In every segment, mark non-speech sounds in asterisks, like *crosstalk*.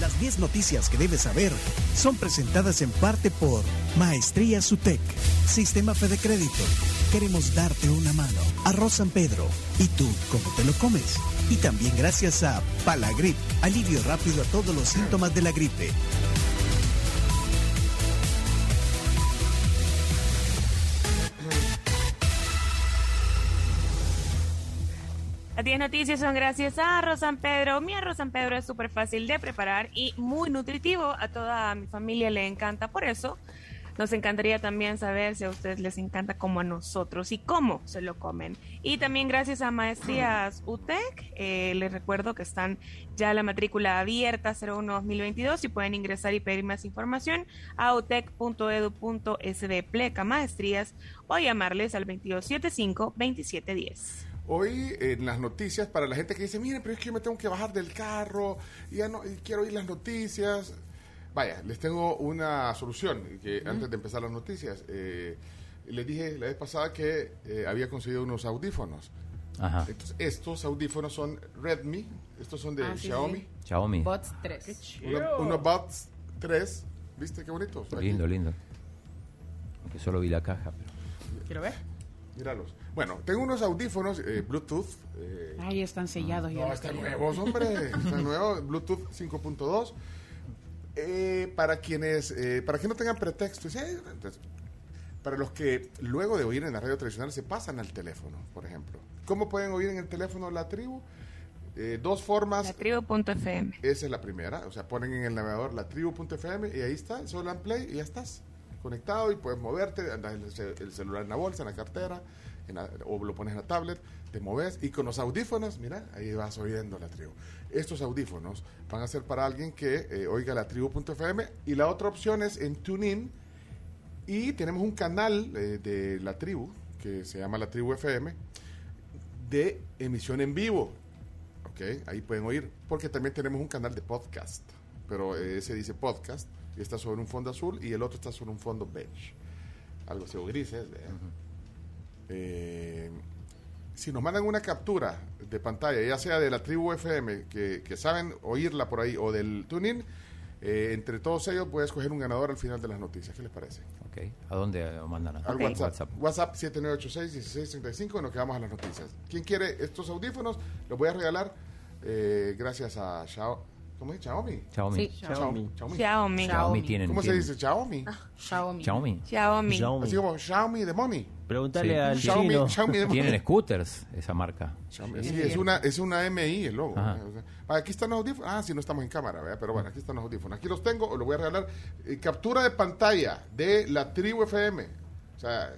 Las 10 noticias que debes saber son presentadas en parte por Maestría Sutec, Sistema Fede Crédito. Queremos darte una mano. Arroz San Pedro. ¿Y tú cómo te lo comes? Y también gracias a Palagrip, alivio rápido a todos los síntomas de la gripe. Las 10 noticias son gracias a Arroz San Pedro. Mi arroz San Pedro es súper fácil de preparar y muy nutritivo. A toda mi familia le encanta. Por eso nos encantaría también saber si a ustedes les encanta como a nosotros y cómo se lo comen. Y también gracias a Maestrías UTEC, eh, les recuerdo que están ya la matrícula abierta 01-2022 y pueden ingresar y pedir más información a utec.edu.sd pleca maestrías o llamarles al 2275-2710. Hoy en las noticias, para la gente que dice, miren, pero es que yo me tengo que bajar del carro y ya no y quiero oír las noticias. Vaya, les tengo una solución, que antes de empezar las noticias, eh, les dije la vez pasada que eh, había conseguido unos audífonos. Ajá. Entonces, estos audífonos son Redmi, estos son de Ah, sí, Xiaomi, sí. Xiaomi. Bots 3. uno- unos Buds 3, ¿viste qué bonitos? Aquí, Lindo, lindo. Aunque solo vi la caja. Pero... Quiero ver. Míralos. Bueno, tengo unos audífonos eh, Bluetooth. eh, Ay, están sellados. ya No, los están nuevos, hombre. *laughs* Están nuevos, Bluetooth 5.2. Eh, para quienes, eh, para que no tengan pretexto, sí, entonces, para los que luego de oír en la radio tradicional se pasan al teléfono, por ejemplo. ¿Cómo pueden oír en el teléfono la tribu? Eh, dos formas. La tribu.fm. Esa es la primera. O sea, ponen en el navegador la tribu.fm y ahí está, solo en play y ya estás conectado y puedes moverte, andas el, ce- el celular en la bolsa, en la cartera, o lo pones en la tablet, te moves y con los audífonos, mira, ahí vas oyendo la tribu. Estos audífonos van a ser para alguien que eh, oiga la tribu.fm y la otra opción es en TuneIn y tenemos un canal eh, de la tribu que se llama la tribu FM de emisión en vivo. ¿ok? Ahí pueden oír, porque también tenemos un canal de podcast, pero eh, ese dice podcast está sobre un fondo azul y el otro está sobre un fondo beige, algo así, o grises. ¿verdad? Eh, si nos mandan una captura de pantalla, ya sea de la tribu FM, que, que saben oírla por ahí, o del tuning, eh, entre todos ellos puedes escoger un ganador al final de las noticias. ¿Qué les parece? Ok. ¿A dónde lo mandan? Al WhatsApp. WhatsApp 7986-1635 en lo que vamos a las noticias. ¿Quién quiere estos audífonos? Los voy a regalar eh, gracias a Xiao, ¿cómo es? Xiaomi. Xiaomi. Sí, Xiaomi. Xiaomi. Xiaomi. Xiaomi tienen. ¿Cómo se dice? Xiaomi. Xiaomi. Xiaomi. Xiaomi. Xiaomi. Así como Xiaomi de money. Pregúntale Sí. al Xiaomi, chino. Xiaomi de *laughs* money. Tienen scooters, esa marca. Xiaomi, sí, es una, es una MI el logo. Ajá. O sea, ah, aquí están los audífonos. Ah, sí, no estamos en cámara, ¿verdad? pero bueno, aquí están los audífonos. Aquí los tengo, os lo voy a regalar. Eh, captura de pantalla de la tribu FM. O sea,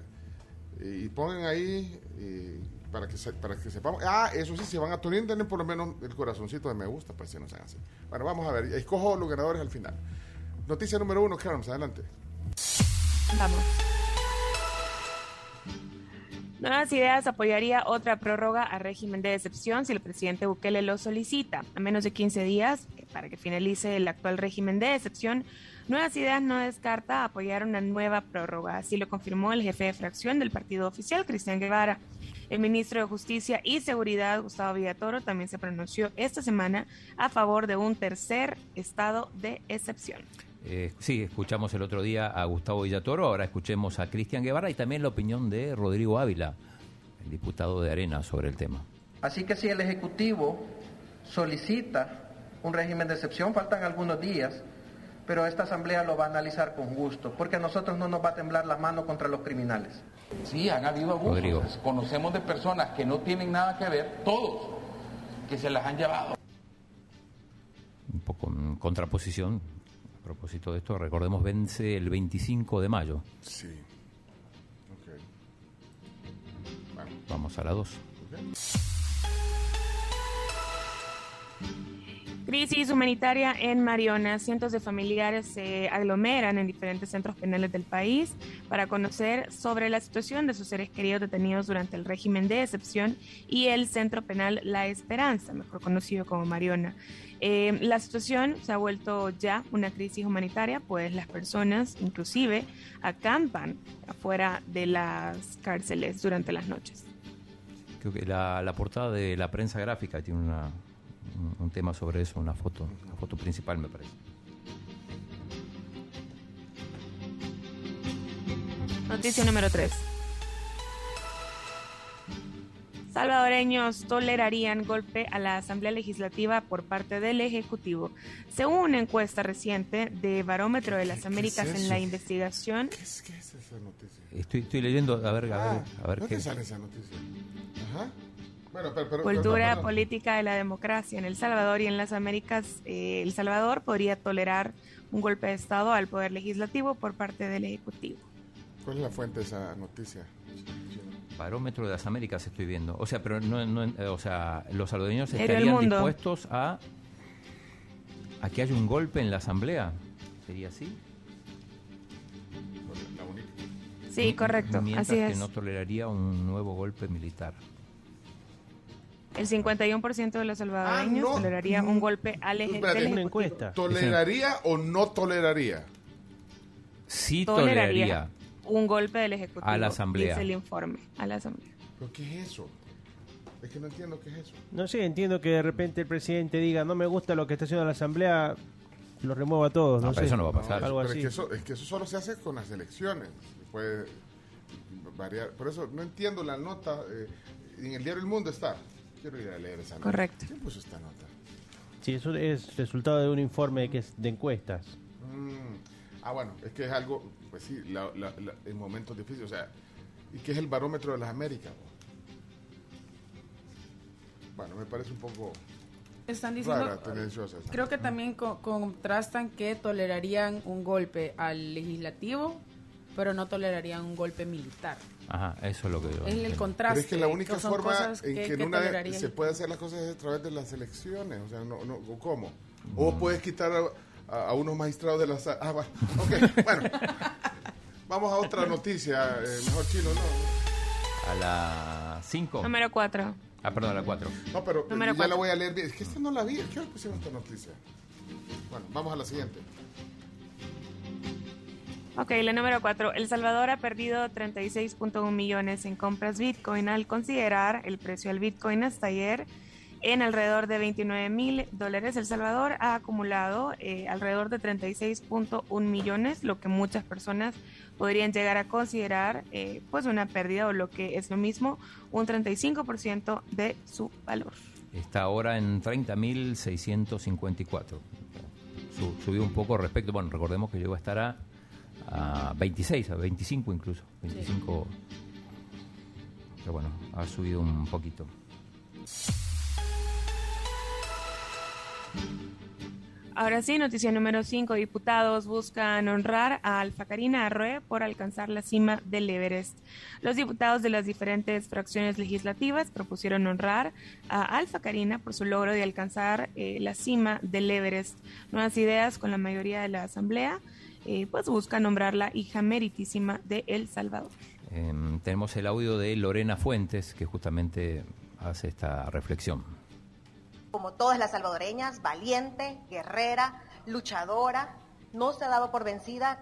y pongan ahí eh, para, que se- para que sepamos. Ah, eso sí, si van a Tuning, denle por lo menos el corazoncito de me gusta, pues si no sean así. Bueno, vamos a ver. Escojo los ganadores al final. Noticia número uno, Carlos, adelante. Vamos. Nuevas Ideas apoyaría otra prórroga a régimen de excepción si el presidente Bukele lo solicita. A menos de 15 días eh, para que finalice el actual régimen de excepción, Nuevas Ideas no descarta apoyar una nueva prórroga. Así lo confirmó el jefe de fracción del partido oficial, Cristian Guevara. El ministro de Justicia y Seguridad, Gustavo Villatoro, también se pronunció esta semana a favor de un tercer estado de excepción. Eh, sí, escuchamos el otro día a Gustavo Villatoro, ahora escuchemos a Cristian Guevara y también la opinión de Rodrigo Ávila, el diputado de Arena, sobre el tema. Así que si el Ejecutivo solicita un régimen de excepción, faltan algunos días, pero esta Asamblea lo va a analizar con gusto, porque a nosotros no nos va a temblar la mano contra los criminales. Sí, han habido abusos. Rodrigo. Conocemos de personas que no tienen nada que ver, todos, que se las han llevado. Un poco en contraposición, a propósito de esto, recordemos, vence el 25 de mayo. Sí. Ok. Bueno, Vamos a la 2. Crisis humanitaria en Mariona. Cientos de familiares se aglomeran en diferentes centros penales del país para conocer sobre la situación de sus seres queridos detenidos durante el régimen de excepción y el centro penal La Esperanza, mejor conocido como Mariona. Eh, la situación se ha vuelto ya una crisis humanitaria, pues las personas inclusive acampan afuera de las cárceles durante las noches. Creo que la, la portada de la prensa gráfica tiene una, un, un tema sobre eso, una foto, una foto principal me parece. Noticia número 3. Salvadoreños tolerarían golpe a la Asamblea Legislativa por parte del Ejecutivo. Según una encuesta reciente de Barómetro de las Américas es en la investigación, ¿Qué es, qué es esa noticia? Estoy, estoy leyendo, a ver, a ver, Ah, a ver ¿dónde qué. sale esa noticia? Ajá. Bueno, pero, pero, Cultura perdón. política de la democracia en El Salvador y en las Américas, eh, El Salvador podría tolerar un golpe de Estado al Poder Legislativo por parte del Ejecutivo. ¿Cuál es la fuente de esa noticia? Barómetro de las Américas estoy viendo. O sea, pero no, no- o sea, los salvadoreños estarían dispuestos a a que haya un golpe en la asamblea. ¿Sería así? Sí, correcto, Mientras así que es. no toleraría un nuevo golpe militar. El 51% de los salvadoreños Ah, no. toleraría un golpe al eje- Espérate. del Una Ejecutivo. encuesta. ¿Toleraría o no toleraría? Sí Toleraría toleraría. un golpe del Ejecutivo. A la Asamblea. Dice el informe, a la Asamblea. ¿Pero qué es eso? Es que no entiendo qué es eso. No sé, entiendo que de repente el presidente diga, no me gusta lo que está haciendo la asamblea, lo remueva a todos. No, No, pero sé. eso no va a pasar. Algo pero así. Es, que eso, es que eso solo se hace con las elecciones. Puede variar. Por eso no entiendo la nota. eh, en el diario El Mundo está. Quiero ir a leer esa nota. Correcto. ¿Quién puso esta nota? Sí, eso es resultado de un informe que es de encuestas. Mm, Ah, bueno, es que es algo, pues sí, la- la- la- en momentos difíciles. O sea, ¿y qué es el barómetro de las Américas? Bueno, me parece un poco Están diciendo, rara, tendenciosa. esa. creo que también co- contrastan que tolerarían un golpe al legislativo, pero no tolerarían un golpe militar. Ajá, eso es lo que yo. Es el contraste. Pero es que la única forma en que, en una se puede hacer las cosas es a través de las elecciones. O sea, no, no, ¿o ¿cómo? O puedes quitar a, a- a unos magistrados de las... Ah, va, *laughs* ok, bueno. Vamos a otra noticia. eh, mejor chino, no. A la 5. Número 4. Ah, perdón, a la 4. No, pero Número ya cuatro. la voy a leer bien. Es que esta no la vi. ¿Qué hora pusieron esta noticia? Bueno, vamos a la siguiente. Ok, la número 4. El Salvador ha perdido 36.1 millones en compras Bitcoin al considerar el precio del Bitcoin hasta ayer en alrededor de 29 mil dólares. El Salvador ha acumulado eh, alrededor de 36.1 millones, lo que muchas personas podrían llegar a considerar eh, pues una pérdida o lo que es lo mismo, un 35% de su valor. Está ahora en 30.654. Su- subió un poco respecto, bueno, recordemos que llegó a estar a, a 26, a 25 incluso. 25. Pero bueno, ha subido un poquito. Ahora sí, noticia número 5. Diputados buscan honrar a Alfa Karina Arroe por alcanzar la cima del Everest. Los diputados de las diferentes fracciones legislativas propusieron honrar a Alfa Karina por su logro de alcanzar eh, la cima del Everest. Nuevas ideas con la mayoría de la Asamblea, eh, pues buscan nombrar la hija meritísima de El Salvador. Em, tenemos el audio de Lorena Fuentes, que justamente hace esta reflexión. como todas las salvadoreñas, valiente, guerrera, luchadora, no se ha dado por vencida,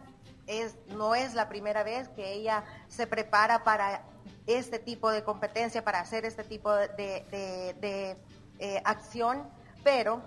es, no es la primera vez que ella se prepara para este tipo de competencia, para hacer este tipo de, de- de, eh, acción, pero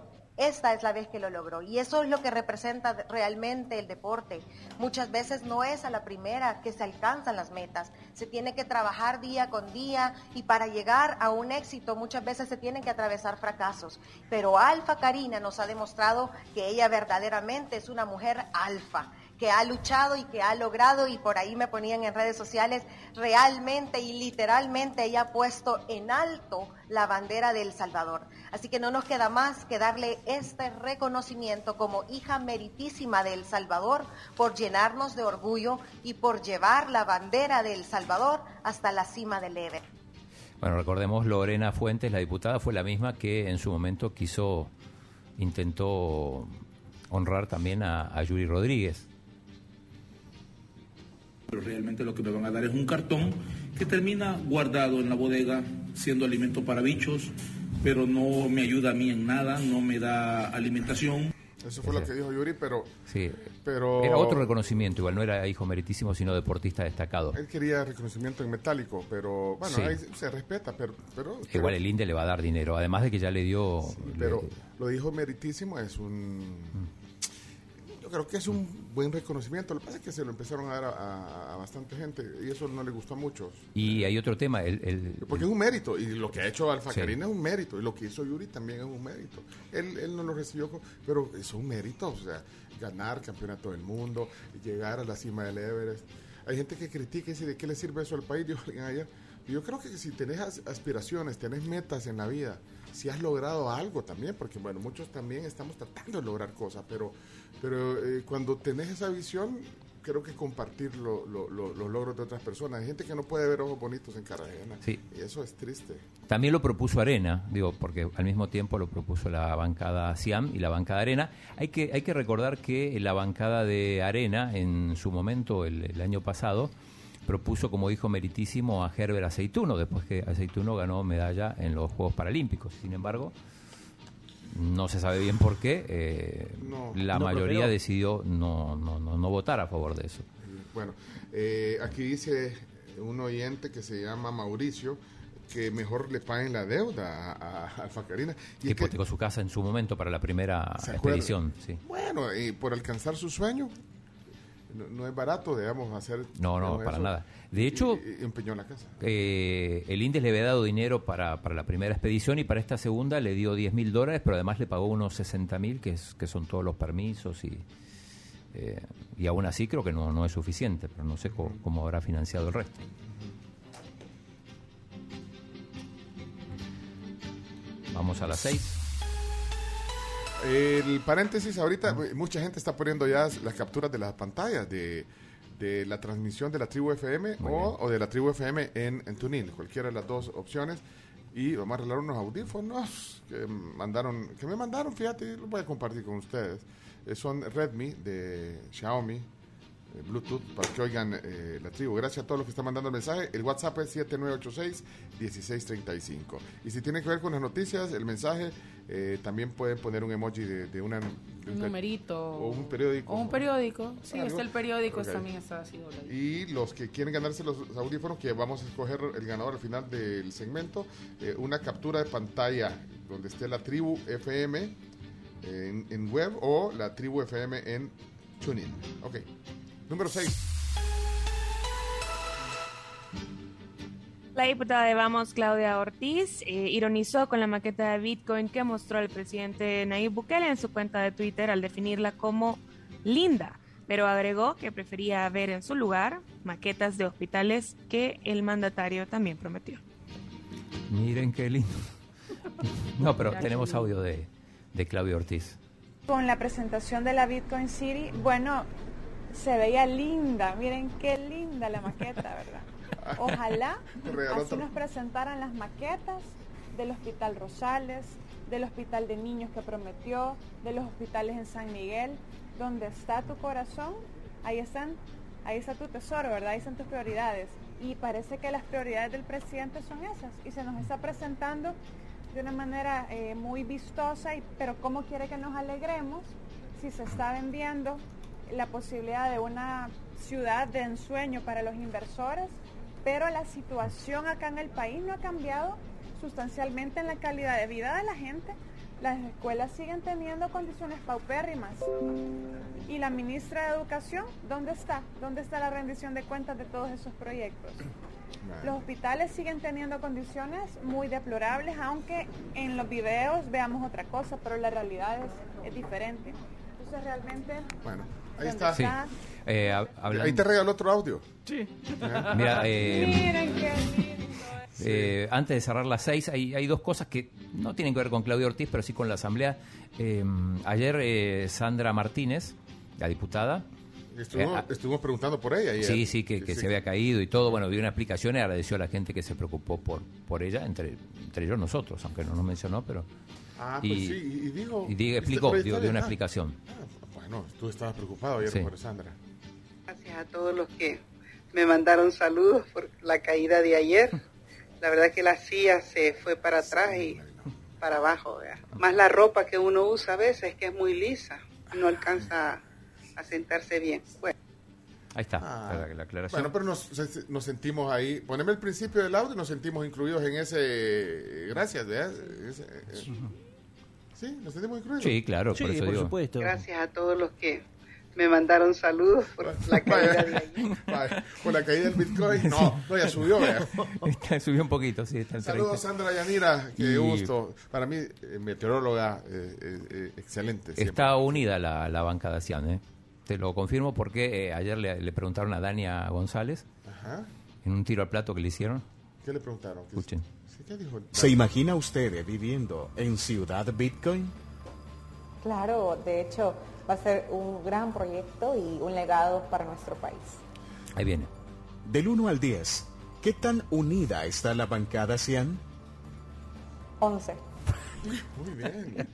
esta es la vez que lo logró y eso es lo que representa realmente el deporte. Muchas veces no es a la primera que se alcanzan las metas, se tiene que trabajar día con día y para llegar a un éxito muchas veces se tienen que atravesar fracasos. Pero Alfa Karina nos ha demostrado que ella verdaderamente es una mujer alfa que ha luchado y que ha logrado, y por ahí me ponían en redes sociales, realmente y literalmente ella ha puesto en alto la bandera de El Salvador. Así que no nos queda más que darle este reconocimiento como hija meritísima de El Salvador por llenarnos de orgullo y por llevar la bandera de El Salvador hasta la cima del Everest. Bueno, recordemos, Lorena Fuentes, la diputada, fue la misma que en su momento quiso, intentó honrar también a, a Yuri Rodríguez. Pero realmente lo que me van a dar es un cartón que termina guardado en la bodega siendo alimento para bichos, pero no me ayuda a mí en nada, no me da alimentación. Eso fue lo que dijo Yuri, pero, Sí. pero Era otro reconocimiento, igual no era hijo meritísimo, sino deportista destacado. él quería reconocimiento en metálico, pero bueno, Sí. ahí se respeta, pero, pero Igual el INDE le va a dar dinero, además de que ya le dio... le- pero lo dijo meritísimo es un yo creo que es un buen reconocimiento. Lo que pasa es que se lo empezaron a dar a, a- a bastante gente y eso no le gustó a muchos. y hay otro tema, el, el- Porque es un mérito, y lo que ha hecho Alfa Sí. Karina es un mérito, y lo que hizo Yuri también es un mérito. Él, él no lo recibió, pero es un mérito, o sea, ganar campeonato del mundo, llegar a la cima del Everest. Hay gente que critica y dice, ¿de qué le sirve eso al país? Dijo alguien ayer. Yo creo que si tenés as- aspiraciones, tenés metas en la vida, si has logrado algo también, porque bueno, muchos también estamos tratando de lograr cosas, pero, pero eh, cuando tenés esa visión, creo que compartir lo- lo- lo- los logros de otras personas. Hay gente que no puede ver ojos bonitos en cara ajena. Sí. Y eso es triste. También lo propuso Arena, digo, porque al mismo tiempo lo propuso la bancada Siam y la bancada Arena. Hay que, hay que recordar que la bancada de Arena, en su momento, el, el año pasado, propuso como hijo meritísimo a Herbert Aceituno, después que Aceituno ganó medalla en los Juegos Paralímpicos. Sin embargo, no se sabe bien por qué. eh, No. la No mayoría decidió no, no, no, no votar a favor de eso. Bueno, eh, aquí dice un oyente que se llama Mauricio que mejor le paguen la deuda a, a, a Alfa Karina. Y Que es que, hipotecó su casa en su momento para la primera expedición. Sí. bueno, y por alcanzar su sueño, no, no es barato, digamos, hacer... No, no, para eso. nada. De hecho, Y- y empeñó la casa. eh, el Indes le había dado dinero para, para la primera expedición y para esta segunda le dio 10 mil dólares, pero además le pagó unos 60 mil, que, es, que son todos los permisos y, eh, y aún así creo que no, no es suficiente, pero no sé cómo, cómo habrá financiado el resto. Vamos a las 6. El paréntesis, ahorita eh, mucha gente está poniendo ya las capturas de las pantallas de, de la transmisión de la tribu FM o, o de la tribu FM en, en cualquiera de las dos opciones. Y vamos a arreglar unos audífonos que mandaron, que me mandaron, fíjate, los voy a compartir con ustedes. Eh, son Redmi de Xiaomi, Bluetooth, para que oigan eh, la tribu. Gracias a todos los que están mandando el mensaje. El WhatsApp es 7986-1635. Y si tiene que ver con las noticias, el mensaje, eh, también pueden poner un emoji de, de una... de Un numerito. O un periódico. O un periódico. Sí, está el periódico, también está así. Y los que quieren ganarse los audífonos, que vamos a escoger el ganador al final del segmento, eh, una captura de pantalla donde esté la tribu FM en, en web o la tribu FM en TuneIn. Ok. Número 6. La diputada de Vamos, Claudia Ortiz, eh, ironizó con la maqueta de Bitcoin que mostró el presidente Nayib Bukele en su cuenta de Twitter al definirla como linda, pero agregó que prefería ver en su lugar maquetas de hospitales que el mandatario también prometió. Miren qué lindo. No, pero tenemos audio de, de Claudio Ortiz. Con la presentación de la Bitcoin City, bueno, se veía linda, miren qué linda la maqueta, ¿verdad? *laughs* Ojalá así nos presentaran las maquetas del Hospital Rosales, del Hospital de Niños que prometió, de los hospitales en San Miguel, donde está tu corazón, ahí están, ahí está tu tesoro, ¿verdad? Ahí están tus prioridades. Y parece que las prioridades del presidente son esas y se nos está presentando de una manera eh, muy vistosa, y, pero ¿cómo quiere que nos alegremos si se está vendiendo la posibilidad de una ciudad de ensueño para los inversores? Pero la situación acá en el país no ha cambiado sustancialmente en la calidad de vida de la gente. Las escuelas siguen teniendo condiciones paupérrimas. ¿Y la ministra de Educación dónde está? ¿Dónde está la rendición de cuentas de todos esos proyectos? Los hospitales siguen teniendo condiciones muy deplorables, aunque en los videos veamos otra cosa, pero la realidad es, es diferente. Entonces realmente... Bueno, ahí ¿dónde está. Sí. Eh, Ahí te regaló otro audio. Sí. Mira, eh, Miren qué lindo. Eh, antes de cerrar las seis, hay, hay dos cosas que no tienen que ver con Claudio Ortiz, pero sí con la Asamblea. Eh, ayer eh, Sandra Martínez, la diputada, Estuvimos, Eh, ah. estuvimos preguntando por ella. ayer. sí, sí, que, que se había caído y todo, bueno, dio una explicación y agradeció a la gente que se preocupó por, por ella, entre, entre ellos nosotros, aunque no nos mencionó, pero... Ah, pues y, sí, y, y dijo... y di- este, explicó, está dio, una ah, explicación. ah, bueno, tú estabas preocupado ayer Sí. por Sandra. Gracias a todos los que me mandaron saludos por la caída de ayer. La verdad que la silla se fue para atrás y para abajo. ¿verdad? Más la ropa que uno usa a veces, que es muy lisa. no alcanza a sentarse bien. Bueno. Ahí está, Ah. la, la aclaración. Bueno, pero nos, nos sentimos ahí. Poneme el principio del audio y nos sentimos incluidos en ese. Gracias, ¿verdad? Ese, eh, sí, nos sentimos incluidos. Sí, claro, Sí, por eso por digo. supuesto. Gracias a todos los que me mandaron saludos por la caída de ayer. *laughs* Por la caída del Bitcoin. *laughs* No, no, ya subió. *laughs* Está- subió un poquito, sí, está Saludos, 30. Sandra Yanira. Qué Y- gusto. Para mí, eh, meteoróloga, eh, eh, eh, excelente. siempre. Está unida la, la bancada de Cian, ¿eh? Te lo confirmo porque eh, ayer le, le preguntaron a Dania González Ajá. en un tiro al plato que le hicieron. ¿Qué le preguntaron? ¿Qué- Escuchen. sí, ¿Qué dijo? ¿Se imagina usted viviendo en Ciudad Bitcoin? Claro, de hecho va a ser un gran proyecto y un legado para nuestro país. Ahí viene. Del 1 al 10, ¿qué tan unida está la bancada Cian? 11. Muy bien.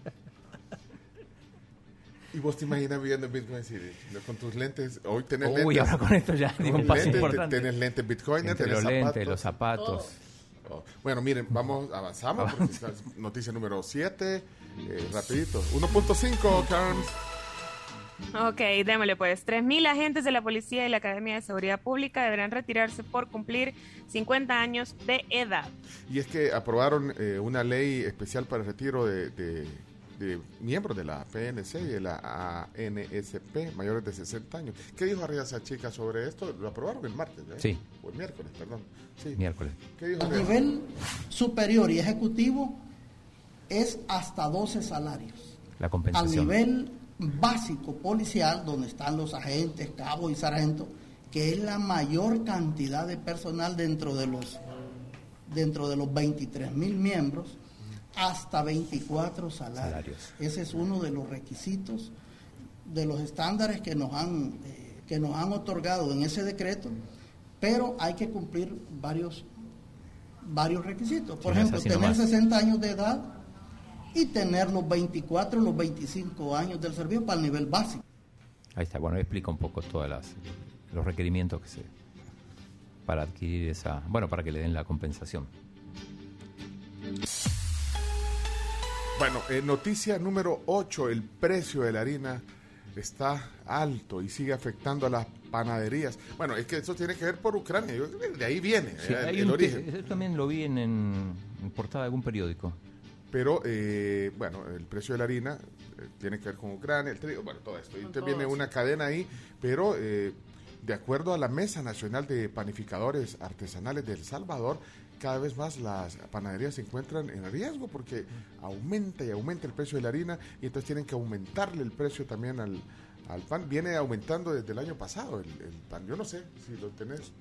¿Y vos te imaginas viviendo en Bitcoin City? Con tus lentes. Hoy tenés Uy, lentes. ahora con esto ya digo un paso lentes, te- importante. Tenés lentes Bitcoin, Entre tenés los lentes, zapatos. los zapatos. Oh, Bueno, miren, vamos, avanzamos. porque esta es noticia número 7. rapidito. 1.5, Karen. Ok, démosle pues. 3.000 agentes de la Policía y la Academia de Seguridad Pública deberán retirarse por cumplir 50 años de edad. Y es que aprobaron eh, una ley especial para el retiro de, de- de miembros de la PNC y de la ANSP mayores de 60 años. ¿Qué dijo arriba esa chica sobre esto? Lo aprobaron el martes, ¿eh? Sí. O el miércoles, perdón. Sí. Miércoles. ¿Qué dijo A nivel superior y ejecutivo es hasta 12 salarios. La Al compensación. nivel básico policial, donde están los agentes, cabos y sargentos, que es la mayor cantidad de personal dentro de los dentro de los 23 mil miembros, hasta 24 salarios. Salarios. Ese es uno de los requisitos de los estándares que nos han eh, que nos han otorgado en ese decreto, pero hay que cumplir varios varios requisitos. Por Sí, ejemplo, tener nomás. 60 años de edad y tener los 24, los 25 años del servicio para el nivel básico. Ahí está. Bueno, explica un poco todos los requerimientos que se para adquirir esa, bueno, para que le den la compensación. Bueno, eh, noticia número 8, el precio de la harina está alto y sigue afectando a las panaderías. Bueno, es que eso tiene que ver por Ucrania, yo de ahí viene Sí, eh, el, el un origen. yo también lo vi en, en, en portada de algún periódico. Pero, eh, bueno, el precio de la harina eh, tiene que ver con Ucrania, el trigo, bueno, todo esto. Y entonces viene una cadena ahí, pero eh, de acuerdo a la Mesa Nacional de Panificadores Artesanales de El Salvador, cada vez más las panaderías se encuentran en riesgo porque aumenta y aumenta el precio de la harina y entonces tienen que aumentarle el precio también al, al pan. Viene aumentando desde el año pasado el, el pan. Yo no sé si lo tenés.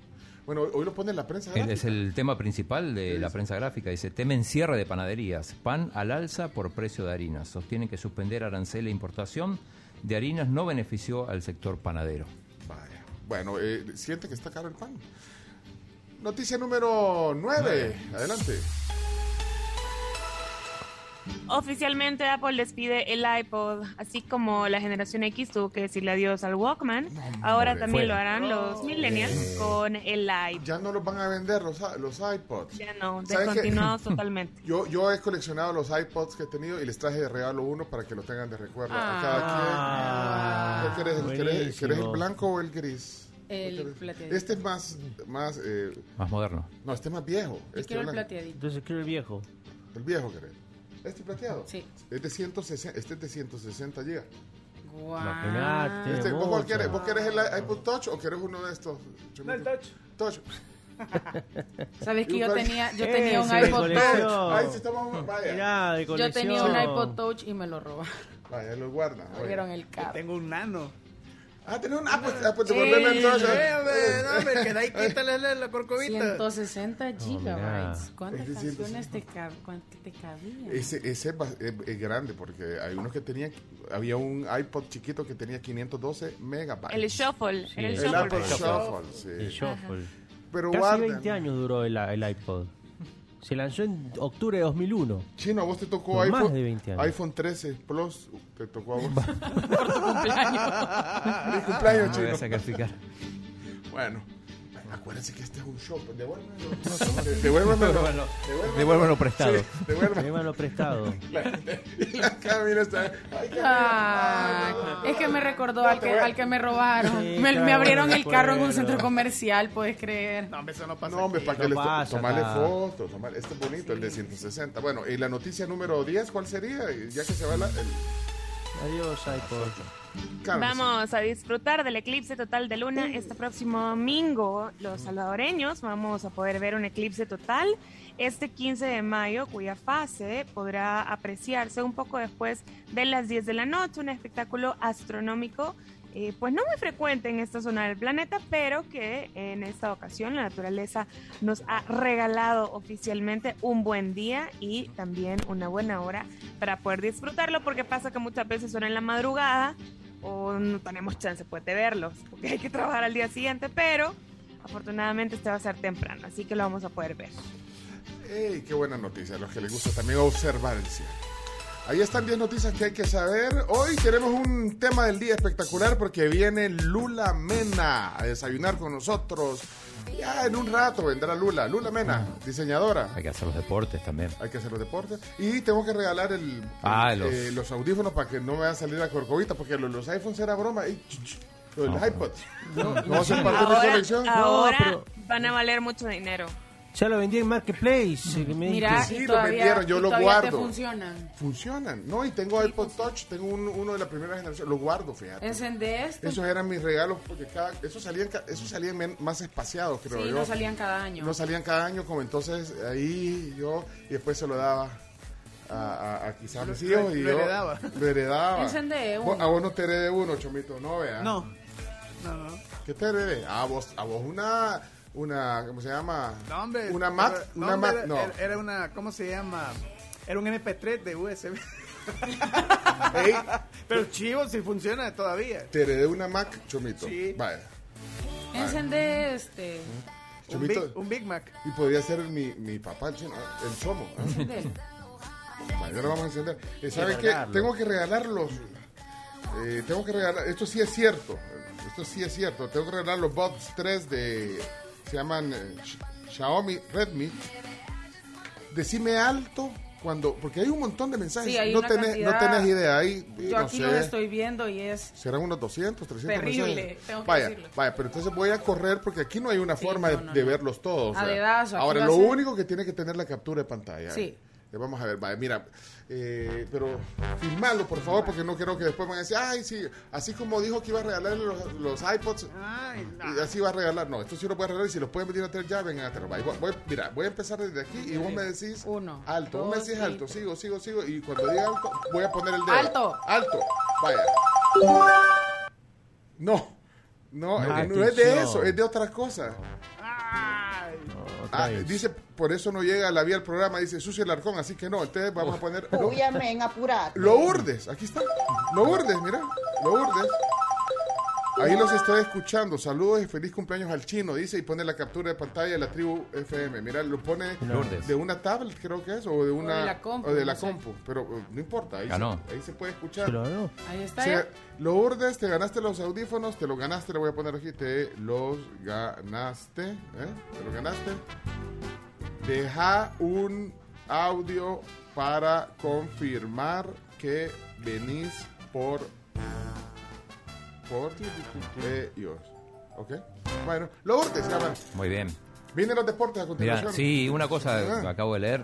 Bueno, hoy lo pone en la prensa. Gráfica. es el tema principal de ¿Qué la prensa gráfica. Dice, temen cierre de panaderías. Pan al alza por precio de harinas. Sostienen que suspender arancel e importación de harinas no benefició al sector panadero. Vaya. Bueno, eh, siente que está caro el pan. Noticia número 9. Adelante. Oficialmente Apple despide el iPod, así como la generación X tuvo que decirle adiós al Walkman. Ahora también Fuera. lo harán los millennials con el iPod. Ya no los van a vender los, los iPods. Ya no, descontinuados *laughs* totalmente. Yo, yo he coleccionado los iPods que he tenido y les traje de regalo uno para que lo tengan de recuerdo a cada quien. ¿Qué querés? ¿Querés-. ¿Querés el blanco o el gris? El ¿Qué querés? plateadito. Este es más, más eh, Más moderno. no, este es más viejo. Yo Este quiero el blanco. plateadito. Entonces quiero el viejo. El viejo querés. Este plateado. Sí. Es de 160, este es de 160 gigas. Imagínate, Este, ¿vos, cuál querés? ¿Vos querés el iPod Touch o querés uno de estos? el Touch. Touch. *laughs* ¿Sabes que yo tenía, yo tenía un iPod. Touch? Ahí sí estamos, vaya. Mirá, de Yo tenía un iPod Touch y me lo robaron. Vaya, lo guarda. Oye. dieron el carro. Tengo un nano. Ah, tenés un... Ah, pues, ah, pues Sí, devolveme sí, eh. hombre, no, hombre, que de ahí quítale la, la corcovita. 160 gigabytes. ¿Cuántas Es de 160. canciones te, cab cuántas te cabían? Ese, ese es, bas- es- grande porque hay unos que tenían... Había un iPod chiquito que tenía 512 megabytes. El shuffle, era el El shuffle. Apple Shuffle. Sí. El shuffle. Pero Casi guarden. 20 años duró el, el iPod. Se lanzó en octubre de 2001. Chino, a vos te tocó Por iPhone, más de 20 años. iPhone 13 Plus. Te tocó a vos. *laughs* Por tu cumpleaños. *laughs* Mi cumpleaños, Me voy a chino. sacrificar. Bueno, Acuérdense que este es un show. pues, Devuélvemelo. *laughs* De- Devuélvemelo. Devuélvemelo. Devuélvemelo prestado. Sí. Llévalo prestado. Y *laughs* la Camila está. Ay, Camila. Ah, es que me recordó al que, al que me robaron. Sí, me, abrieron el carro en un centro comercial, puedes creer. No, hombre, eso no pasa. No, hombre, para que No les tomarle nada. fotos. tomar- Este es bonito, el de 160. Bueno, y la noticia número 10, ¿cuál sería? Ya que se va la. El... Adiós, iPod. Vamos a disfrutar del eclipse total de luna este próximo domingo. Los salvadoreños vamos a poder ver un eclipse total este 15 de mayo, cuya fase podrá apreciarse un poco después de las 10 de la noche. Un espectáculo astronómico, eh, pues no muy frecuente en esta zona del planeta, pero que en esta ocasión la naturaleza nos ha regalado oficialmente un buen día y también una buena hora para poder disfrutarlo, porque pasa que muchas veces son en la madrugada o no tenemos chance pues, de verlos, porque hay que trabajar al día siguiente, pero afortunadamente este va a ser temprano, así que lo vamos a poder ver. ¡Ey, qué buena noticia! A los que les gusta también cielo. Ahí están 10 noticias que hay que saber. Hoy tenemos un tema del día espectacular porque viene Lula Mena a desayunar con nosotros. Ya en un rato vendrá Lula. Lula Mena, diseñadora. Hay que hacer los deportes también. Hay que hacer los deportes. Y tengo que regalar el, Ah, el- los- eh, los audífonos para que no me vayan a salir la corcovita, porque los, los iPhones era broma. Ch, los No, iPods. No, no hacen parte de mi Ahora, colección. ahora pero- van a valer mucho dinero. Ya lo vendí en Marketplace. Mira, Sí, y lo vendieron, yo y lo te guardo. funcionan. Funcionan. No, y tengo iPod Touch, tengo un- uno de la primera generación. Lo guardo, fíjate. Encendé esto. Esos eran mis regalos porque cada, esos salían, esos salían más espaciados, creo Sí, yo. no salían cada año. No salían cada año, como entonces ahí yo, y después se lo daba a, a, a quizás a mis Lo- hijos y lo yo heredaba. lo heredaba. Encendé uno. A vos no te heredé uno, Chomito, no vea. No. No, no. ¿Qué te heredé? A vos, a vos una, una, ¿cómo se llama? No, hombre. Una Mac, no, una hombre, Mac, era, no. era- una, ¿cómo se llama? Era un MP3 de USB. *laughs* Ey, Pero chivo, si funciona todavía. te heredé una Mac, Chomito. Sí. Vaya. Encendé este. Un Chomito, Big, un Big Mac. y podría ser mi, mi papá, el, chino, el chomo. ¿eh? Encendé. Vale, ahora vamos a encender. Eh, ¿Saben qué? Tengo que regalarlos. Eh, tengo que regalar. Esto sí es cierto. Esto sí es cierto. Tengo que regalar los Buds 3 de. Se llaman eh, Xiaomi Redmi. Decime alto cuando. Porque hay un montón de mensajes. Sí, no, tenés, no tenés idea. Ahí, eh, Yo no aquí sé. los estoy viendo y es. Serán unos 200, 300 Terrible, mensajes. tengo que vaya, decirlo. vaya, pero entonces voy a correr porque aquí no hay una Sí, forma no, de, verlos todos. o A sea. dedazo, aquí Ahora, lo único que tiene que tener la captura de pantalla. Sí. Eh, vamos a ver, vaya, mira, eh, pero filmalo por favor porque no quiero que después van a decir, ay, sí, así como dijo que iba a regalar los, los iPods, Ay, así va a regalar. No, esto sí lo voy a regalar y si los pueden venir a tener ya, vengan a tenerlo. Vaya, voy- voy- mira, voy a empezar desde aquí y vos me decís Uno, alto, vos me decís alto, tres. sigo, sigo, sigo y cuando diga alto voy a poner el dedo. Alto. Alto, vaya. No, no, No, eh, no es de eso, es de otra cosa. Ah, dice, por eso no llega la vía al programa, dice Sucio el Arcón, así que no, entonces vamos a poner... lo- Uy, amén, apurate. lo urdes, aquí está. Lo urdes, mira. Lo urdes. Ahí los estoy escuchando. Saludos y feliz cumpleaños al chino, dice, y pone la captura de pantalla de la tribu FM. Mira, lo pone Lourdes. de una tablet, creo que es, o de una. de la compu, o de la no compu. Pero eh, no importa, ahí, Ganó. se, ahí se puede escuchar. No. Ahí está. Sí, ya. lo urdes, te ganaste los audífonos, te los ganaste, le voy a poner aquí, te los ganaste, ¿eh? Te los ganaste. Deja un audio para confirmar que venís por por ellos. ¿Ok? Bueno, van. Muy bien. Vienen los deportes a Mira, continuación. sí, una cosa Ah. que acabo de leer.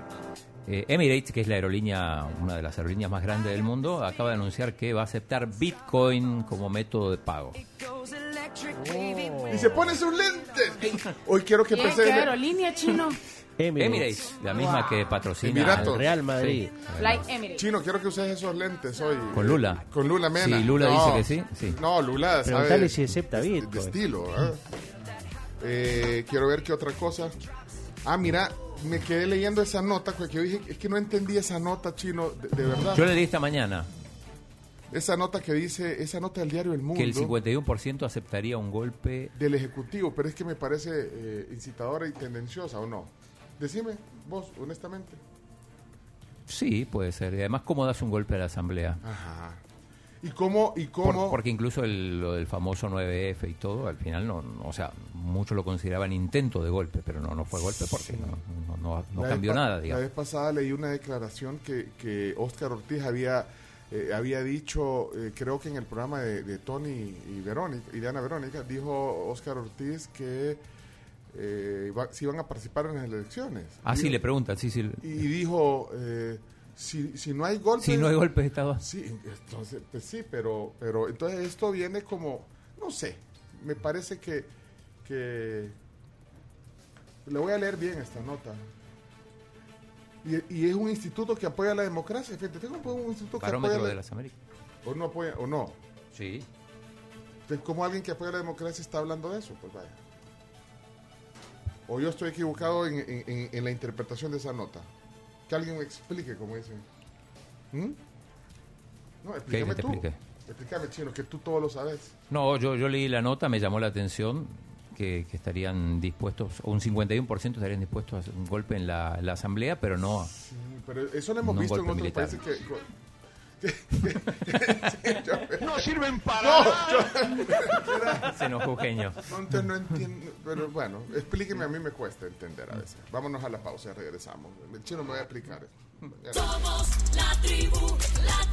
Eh, Emirates, que es la aerolínea, una de las aerolíneas más grandes del mundo, acaba de anunciar que va a aceptar Bitcoin como método de pago. Y se pone sus lentes. *laughs* Hoy quiero que. ¿Qué aerolínea chino? *laughs* Emirates. Emirates, la misma Wow. que patrocina Emiratos. al Real Madrid. Chino, quiero que uses esos lentes hoy. Con Lula. Con Lula Mena. Sí, Lula No. dice que sí, sí. No, Lula, Preguntale sabe. si acepta de- De Bitcoin. estilo, ¿eh? Eh, Quiero ver qué otra cosa. Ah, mira, me quedé leyendo esa nota porque yo dije, es que no entendí esa nota, chino, de, de verdad. Yo le di esta mañana Esa nota que dice, esa nota del diario El Mundo. que el 51% aceptaría un golpe. del Ejecutivo, pero es que me parece eh, incitadora y tendenciosa, ¿o no? Decime, vos, honestamente. Sí, puede ser. Y además, ¿cómo das un golpe a la Asamblea? Ajá. ¿Y cómo? Y Por- cómo porque incluso el- lo del famoso 9F y todo, al final no, no- o sea, muchos lo consideraban intento de golpe, pero no, no fue golpe porque no, no, no- cambió nada, La vez pasada leí una declaración que, que Oscar Ortiz había, eh, había dicho, eh, creo que en el programa de, de Tony y Verónica, y Diana Verónica, dijo Oscar Ortiz que eh, si iban a participar en las elecciones. Ah, sí, le preguntan, sí, sí. Y, dijo, eh, si, si no hay golpes... Si no hay golpes de Estado. Sí, entonces, pues sí, pero, pero entonces esto viene como, no sé, me parece que, que le voy a leer bien esta nota. Y, y es un instituto que apoya la democracia. Fíjate, tengo un instituto que apoya de la, las Américas. o no apoya o no. Sí. Entonces, ¿cómo alguien que apoya la democracia está hablando de eso? Pues vaya. O yo estoy equivocado en, en- la interpretación de esa nota. Que alguien me explique, como dicen. ¿Mm? No, explícame tú. explique? Explícame, chino, que tú todo lo sabes. No, yo, yo leí la nota, me llamó la atención que, que estarían dispuestos, un 51% estarían dispuestos a hacer un golpe en la, la asamblea, pero no. Sí, pero eso lo hemos No visto en otros militar. países que... No sirven para No, nada. *laughs* Se enojó Eugenio. No, entonces no entiendo, pero bueno, explíqueme, a mí me cuesta entender a veces. Vámonos a la pausa y regresamos. El chino me va a explicar. Somos la tribu, la